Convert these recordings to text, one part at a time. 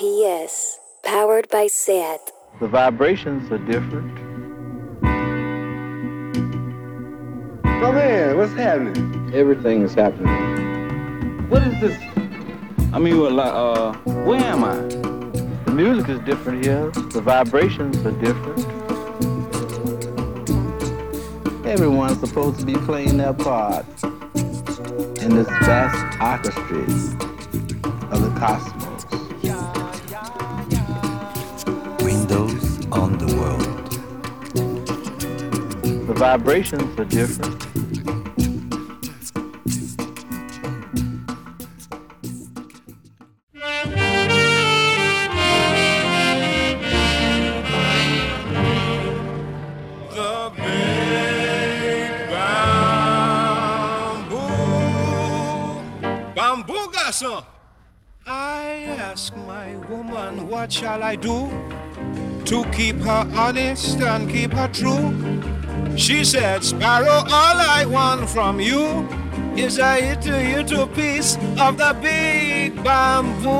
SPS, powered by SAT. The vibrations are different. My man, what's happening? Everything is happening. What is this? I mean, what, like, uh, where am I? The music is different here. The vibrations are different. Everyone's supposed to be playing their part in this vast orchestra of the cosmos. Vibrations are different. I ask my woman, what shall I do to keep her honest and keep her true? She said, Sparrow, all I want from you is a little, little piece of the big bamboo.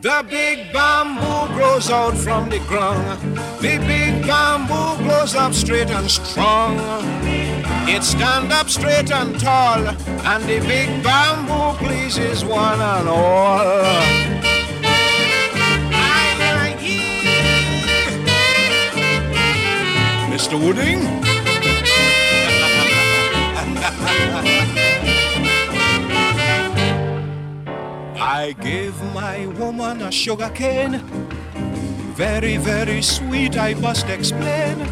The big bamboo grows out from the ground. The big bamboo grows up straight and strong. It stand up straight and tall, and the big bamboo pleases one and all. Mr. Wooding? I gave my woman a sugar cane. Very, very sweet, I must explain.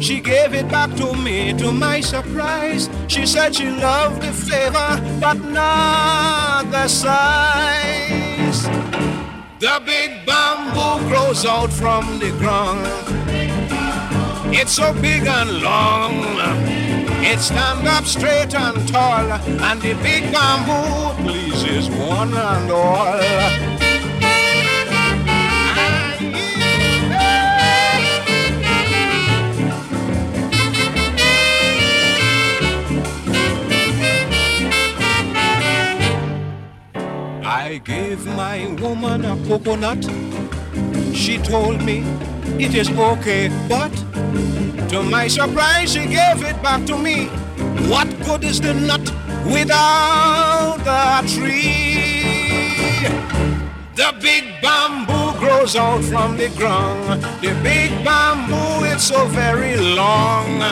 She gave it back to me to my surprise. She said she loved the flavor, but not the size. The big bamboo grows out from the ground. It's so big and long. It stand up straight and tall, and the big bamboo pleases one and all. I gave my woman a coconut. She told me it is okay, but to my surprise, she gave it back to me. What good is the nut without the tree? The big bamboo grows out from the ground. The big bamboo, it's so very long.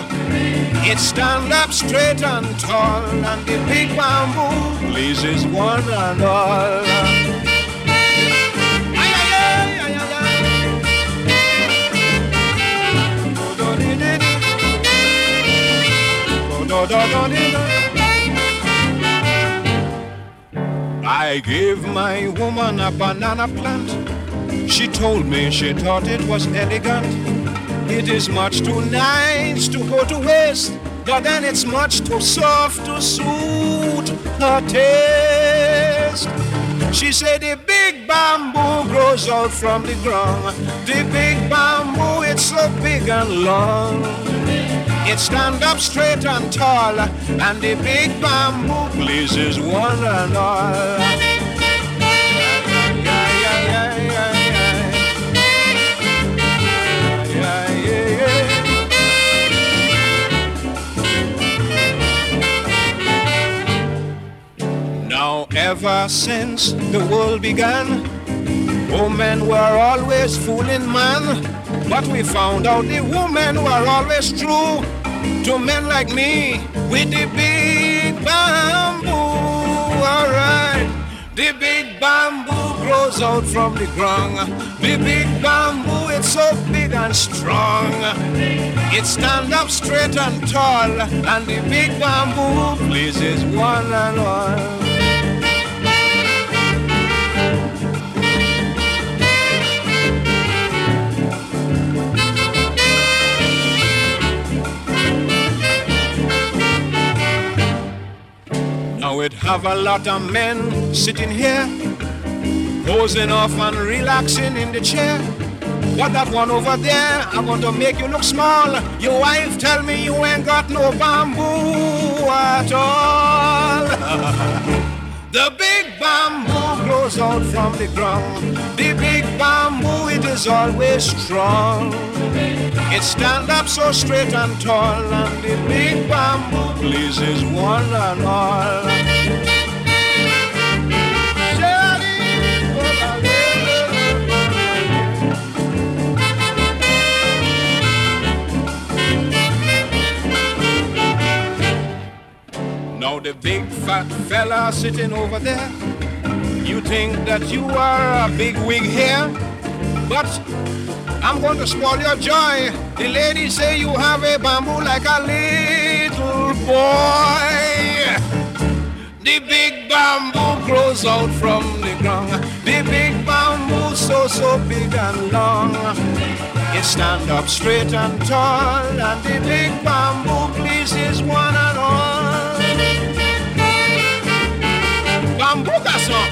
It stand up straight and tall, and the big bamboo pleases one and all. I gave my woman a banana plant. She told me she thought it was elegant. It is much too nice to go to waste, but then it's much too soft to suit her taste. She said the big bamboo grows out from the ground. The big bamboo, it's so big and long. It stand up straight and tall, and the big bamboo pleases one and all. Now, ever since the world began, women were always fooling man. But we found out the women were always true to men like me with the big bamboo. Alright, the big bamboo grows out from the ground. The big bamboo, it's so big and strong. It stand up straight and tall, and the big bamboo pleases one and all. It have a lot of men sitting here, posing off and relaxing in the chair. What that one over there, I'm going to make you look small. Your wife tell me you ain't got no bamboo at all. The big bamboo grows out from the ground. The big bamboo, it is always strong. It stand up so straight and tall, and the big bamboo pleases one and all. Now the big fat fella sitting over there, you think that you are a big wig here, but I'm going to spoil your joy. The ladies say you have a bamboo like a little boy. The big bamboo grows out from the ground. The big bamboo so so big and long. It stand up straight and tall, and the big bamboo pleases one and all. Bamboo garçon. The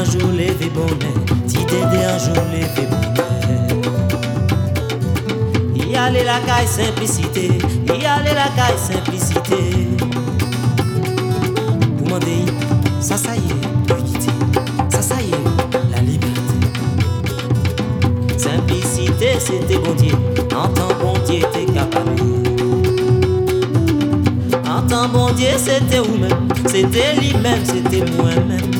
un jour levé bonnet, petit Dédé un jour levé bonnet. Y allait la caille simplicité, y allait la caille simplicité. Pour demander, ça ça y est, ça ça y est, la liberté. Simplicité, c'était bon Dieu, en temps bon Dieu t'es capable. En temps bon Dieu, c'était vous-même, c'était lui-même, c'était moi-même.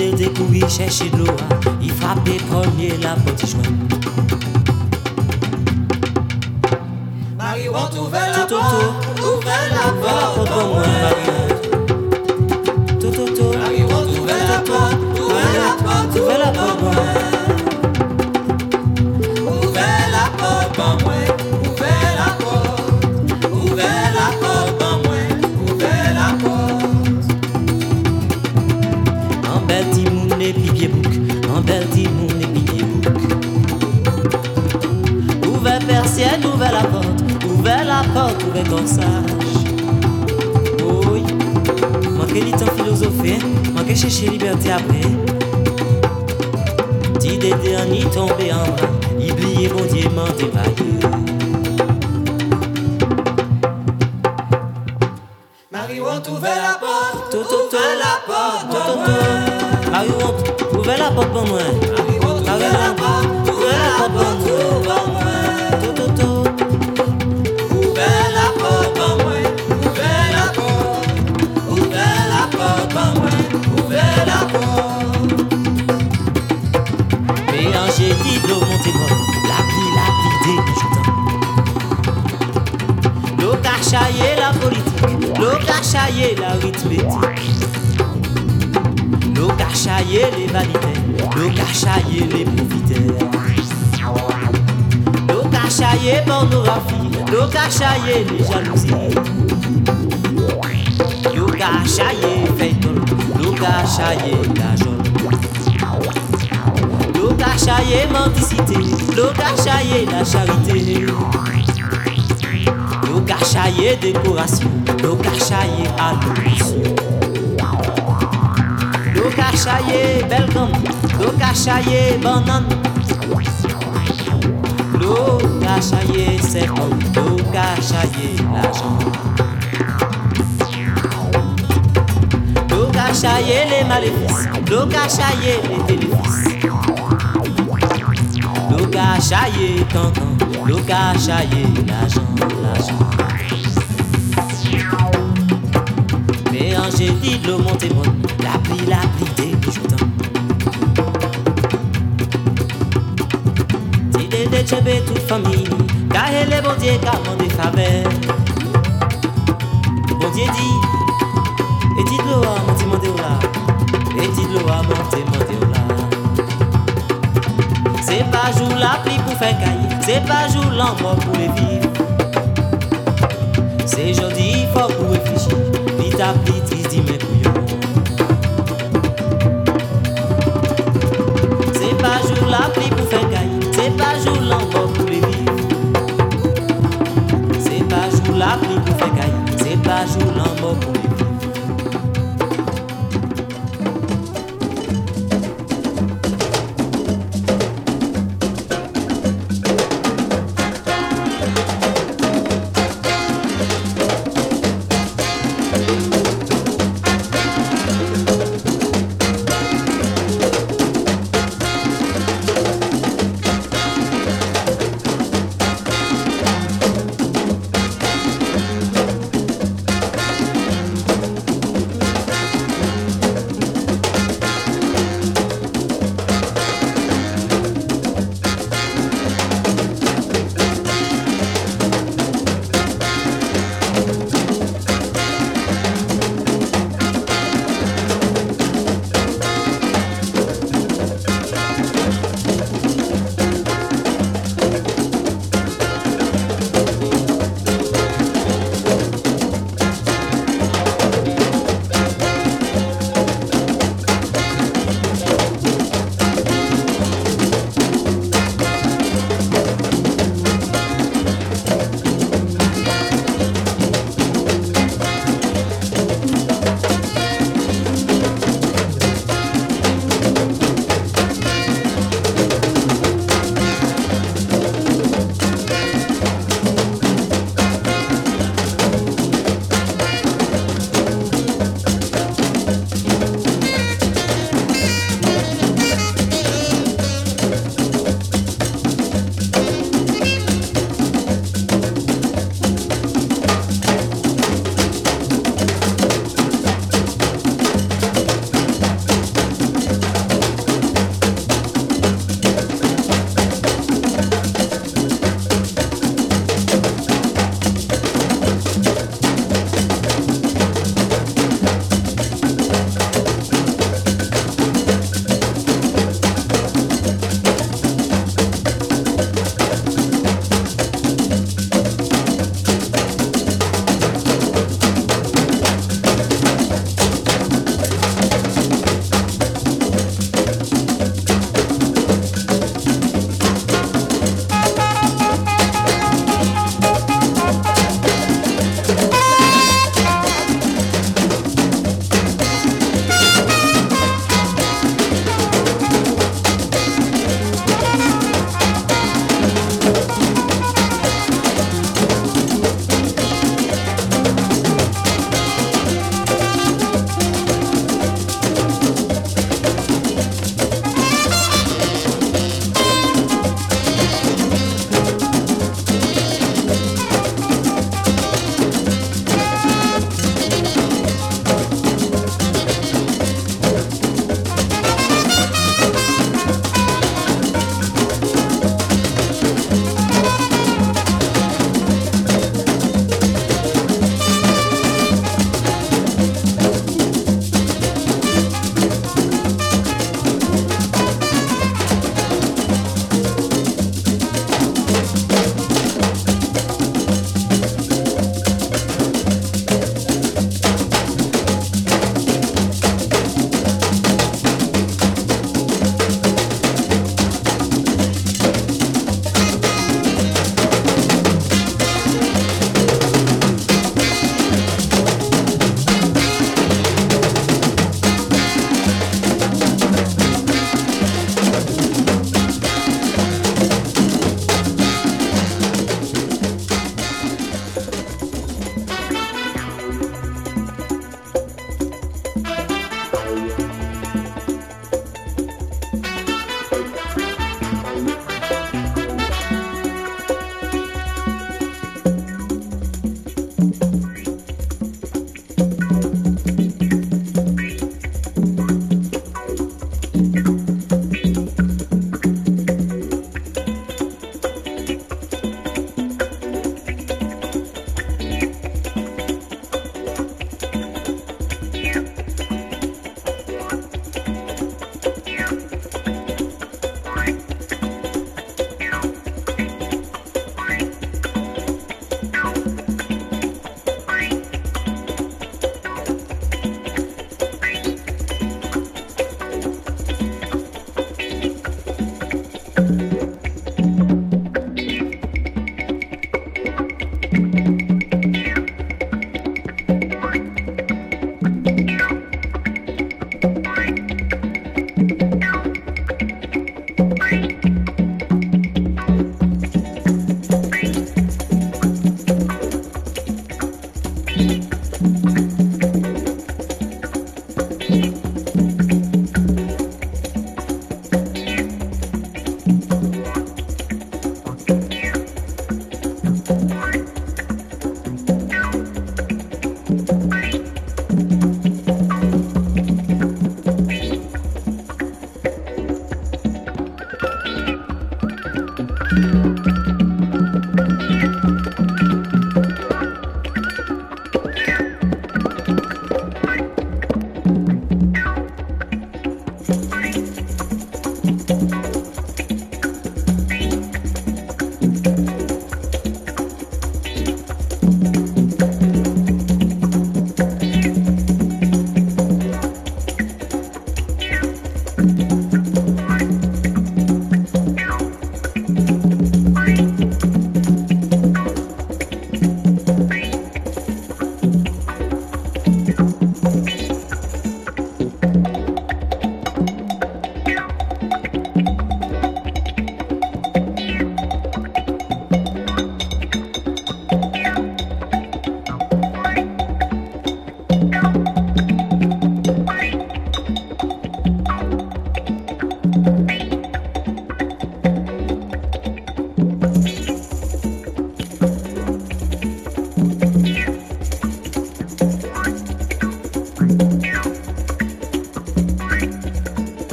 de dekoui chèche de l'eau hein. Il frappe premier la poti jouen Marie, on t'ouvre la porte Ouvre la porte pour moi, pas retrouver corsage. Oui, manquer du temps philosopher, manquer chercher liberté après. Dit des derniers tombés en bas, oublier mon Dieu, Marie, on la porte, trouve la porte, Marie, on trouve la porte pour moi. Marie. Porte. Mélanger dit de la la pluie dégoûtant. L'eau cachaillée la politique, l'eau cachaillée la arithmétique. L'eau cachaillée les vanités, l'eau les profiteurs. L'eau l'eau les jalousies. Fait Luka chaye gajon Luka chaye mendicité. Luka chaye la charité. Luka chaye décoration. Luka chaye adoration Luka chaye belle gomme Luka chaye banane Luka chaye serpent. Luka chaye l'argent cachailler les maléfices, nous cachailler les téléfils. Nous cachailler cancan, nous cachailler l'argent, l'argent. Mélanger vide le monté la pli, la pli des boujotins. Tidé de toute famille, car elle est bon Dieu, car on des. Bon Dieu dit, C'est pas jour l'amour pour les vivre. C'est joli, il faut que vous réfléchissez. Pit à pit, il. C'est pas jour la pli pour faire gagner. C'est pas jour l'amour pour les vivre. C'est pas jour la pli pour faire gagner. C'est pas jour l'amour pour les vivre.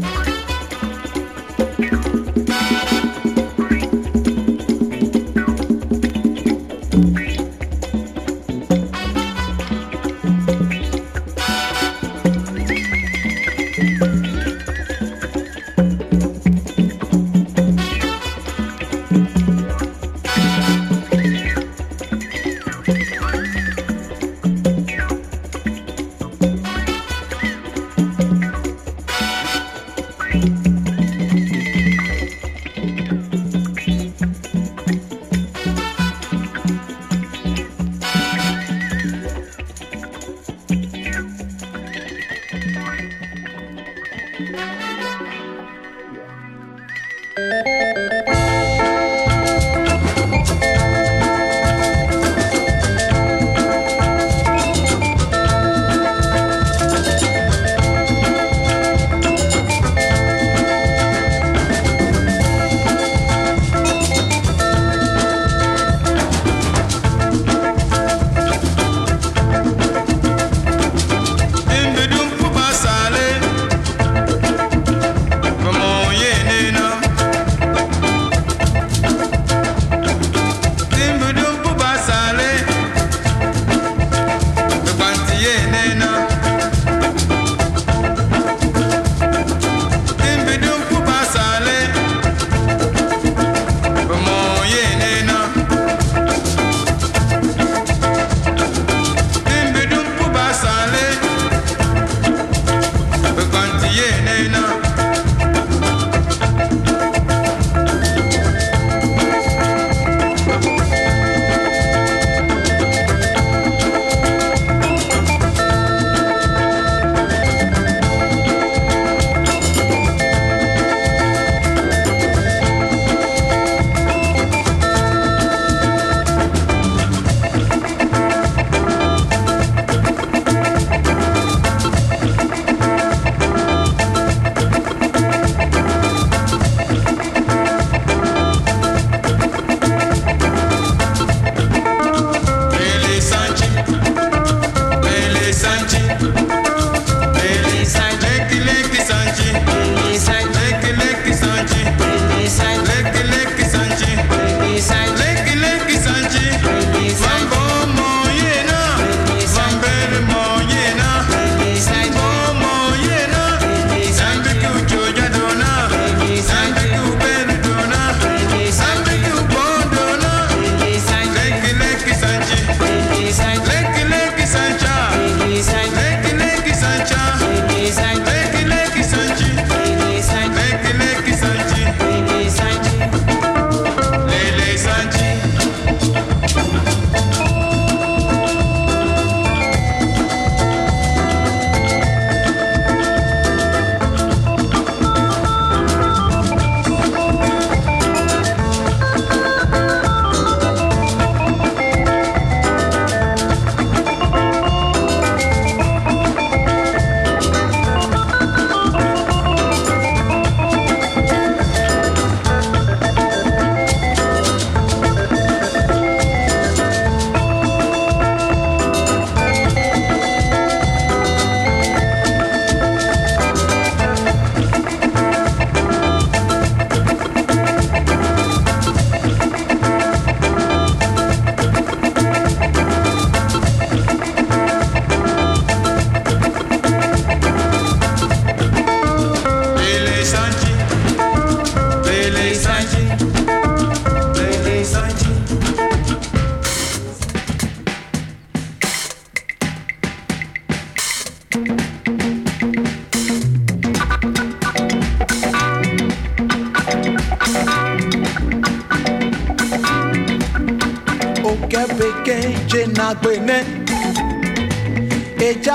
Gbene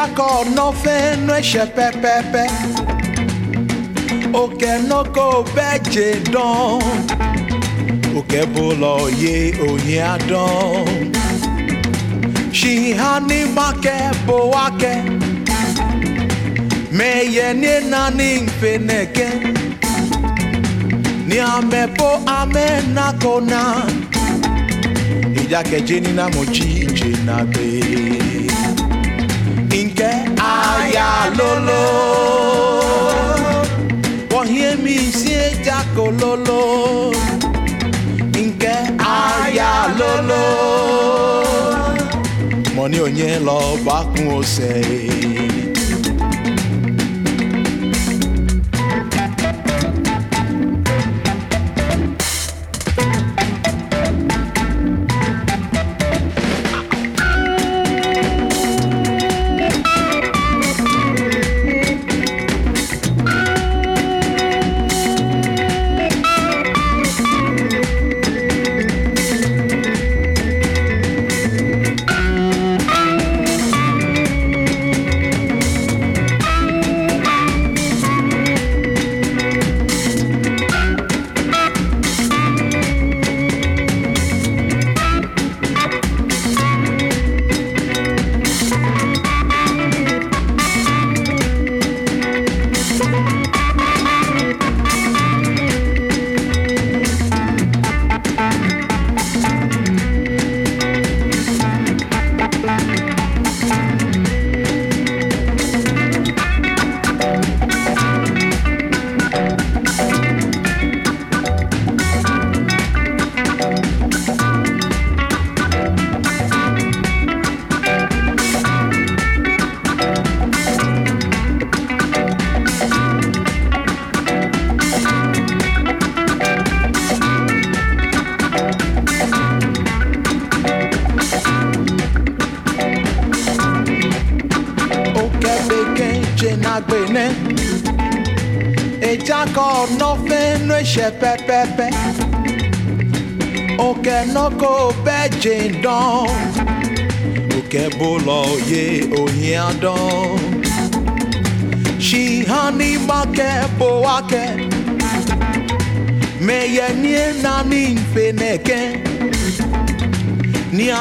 d'accord, no fe, no eche pepepe. Oke no ko beje don. Oke bolo ye oye adon. She hani make boake. Me ye ni naning feneke. Ni ame po ame nakona. Ija ke jeni na mochi jena be. alolo. Wọ́n hear me say jakololo. Nke aya lolo. Mo ní òye lọ bá.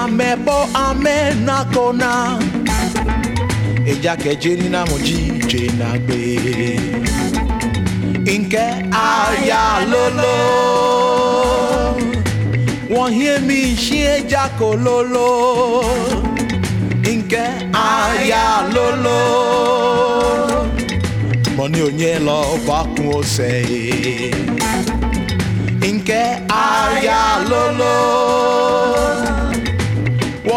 amebo amenakona. Ejakeje nina mojije nagbe nke aya lolo. Wọ́n hie mi ṣe ejakololo nke aya lolo. Mọ ní onye lọ bákun ọsẹ nke aya lolo.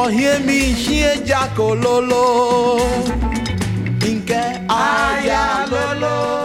Wọ́n hie mi ṣí eja kò lolo nke aya lolo.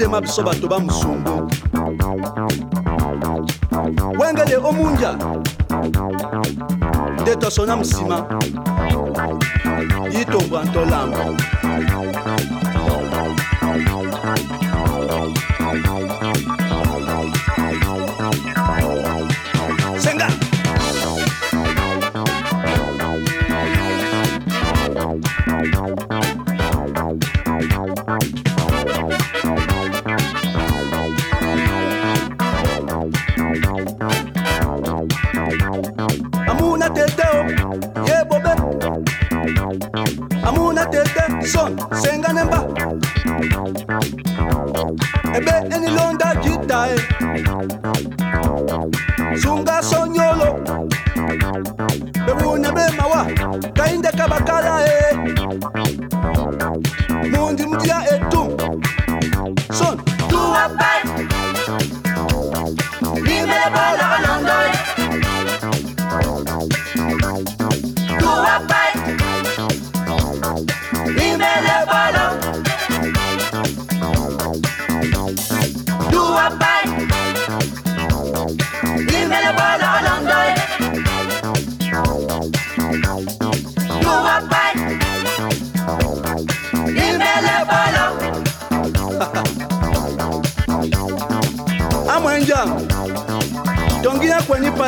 mitema biso bato bamusungu wengele omunja nde tosona musima yitombwa ntolamba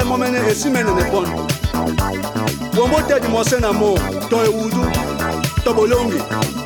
ye mɔ e mɛnɛ esi mɛnɛ nɛ bɔn wombo tɛ di mɔ sɛnɛ mɔ tɔ ye wudu. Tɔbolongi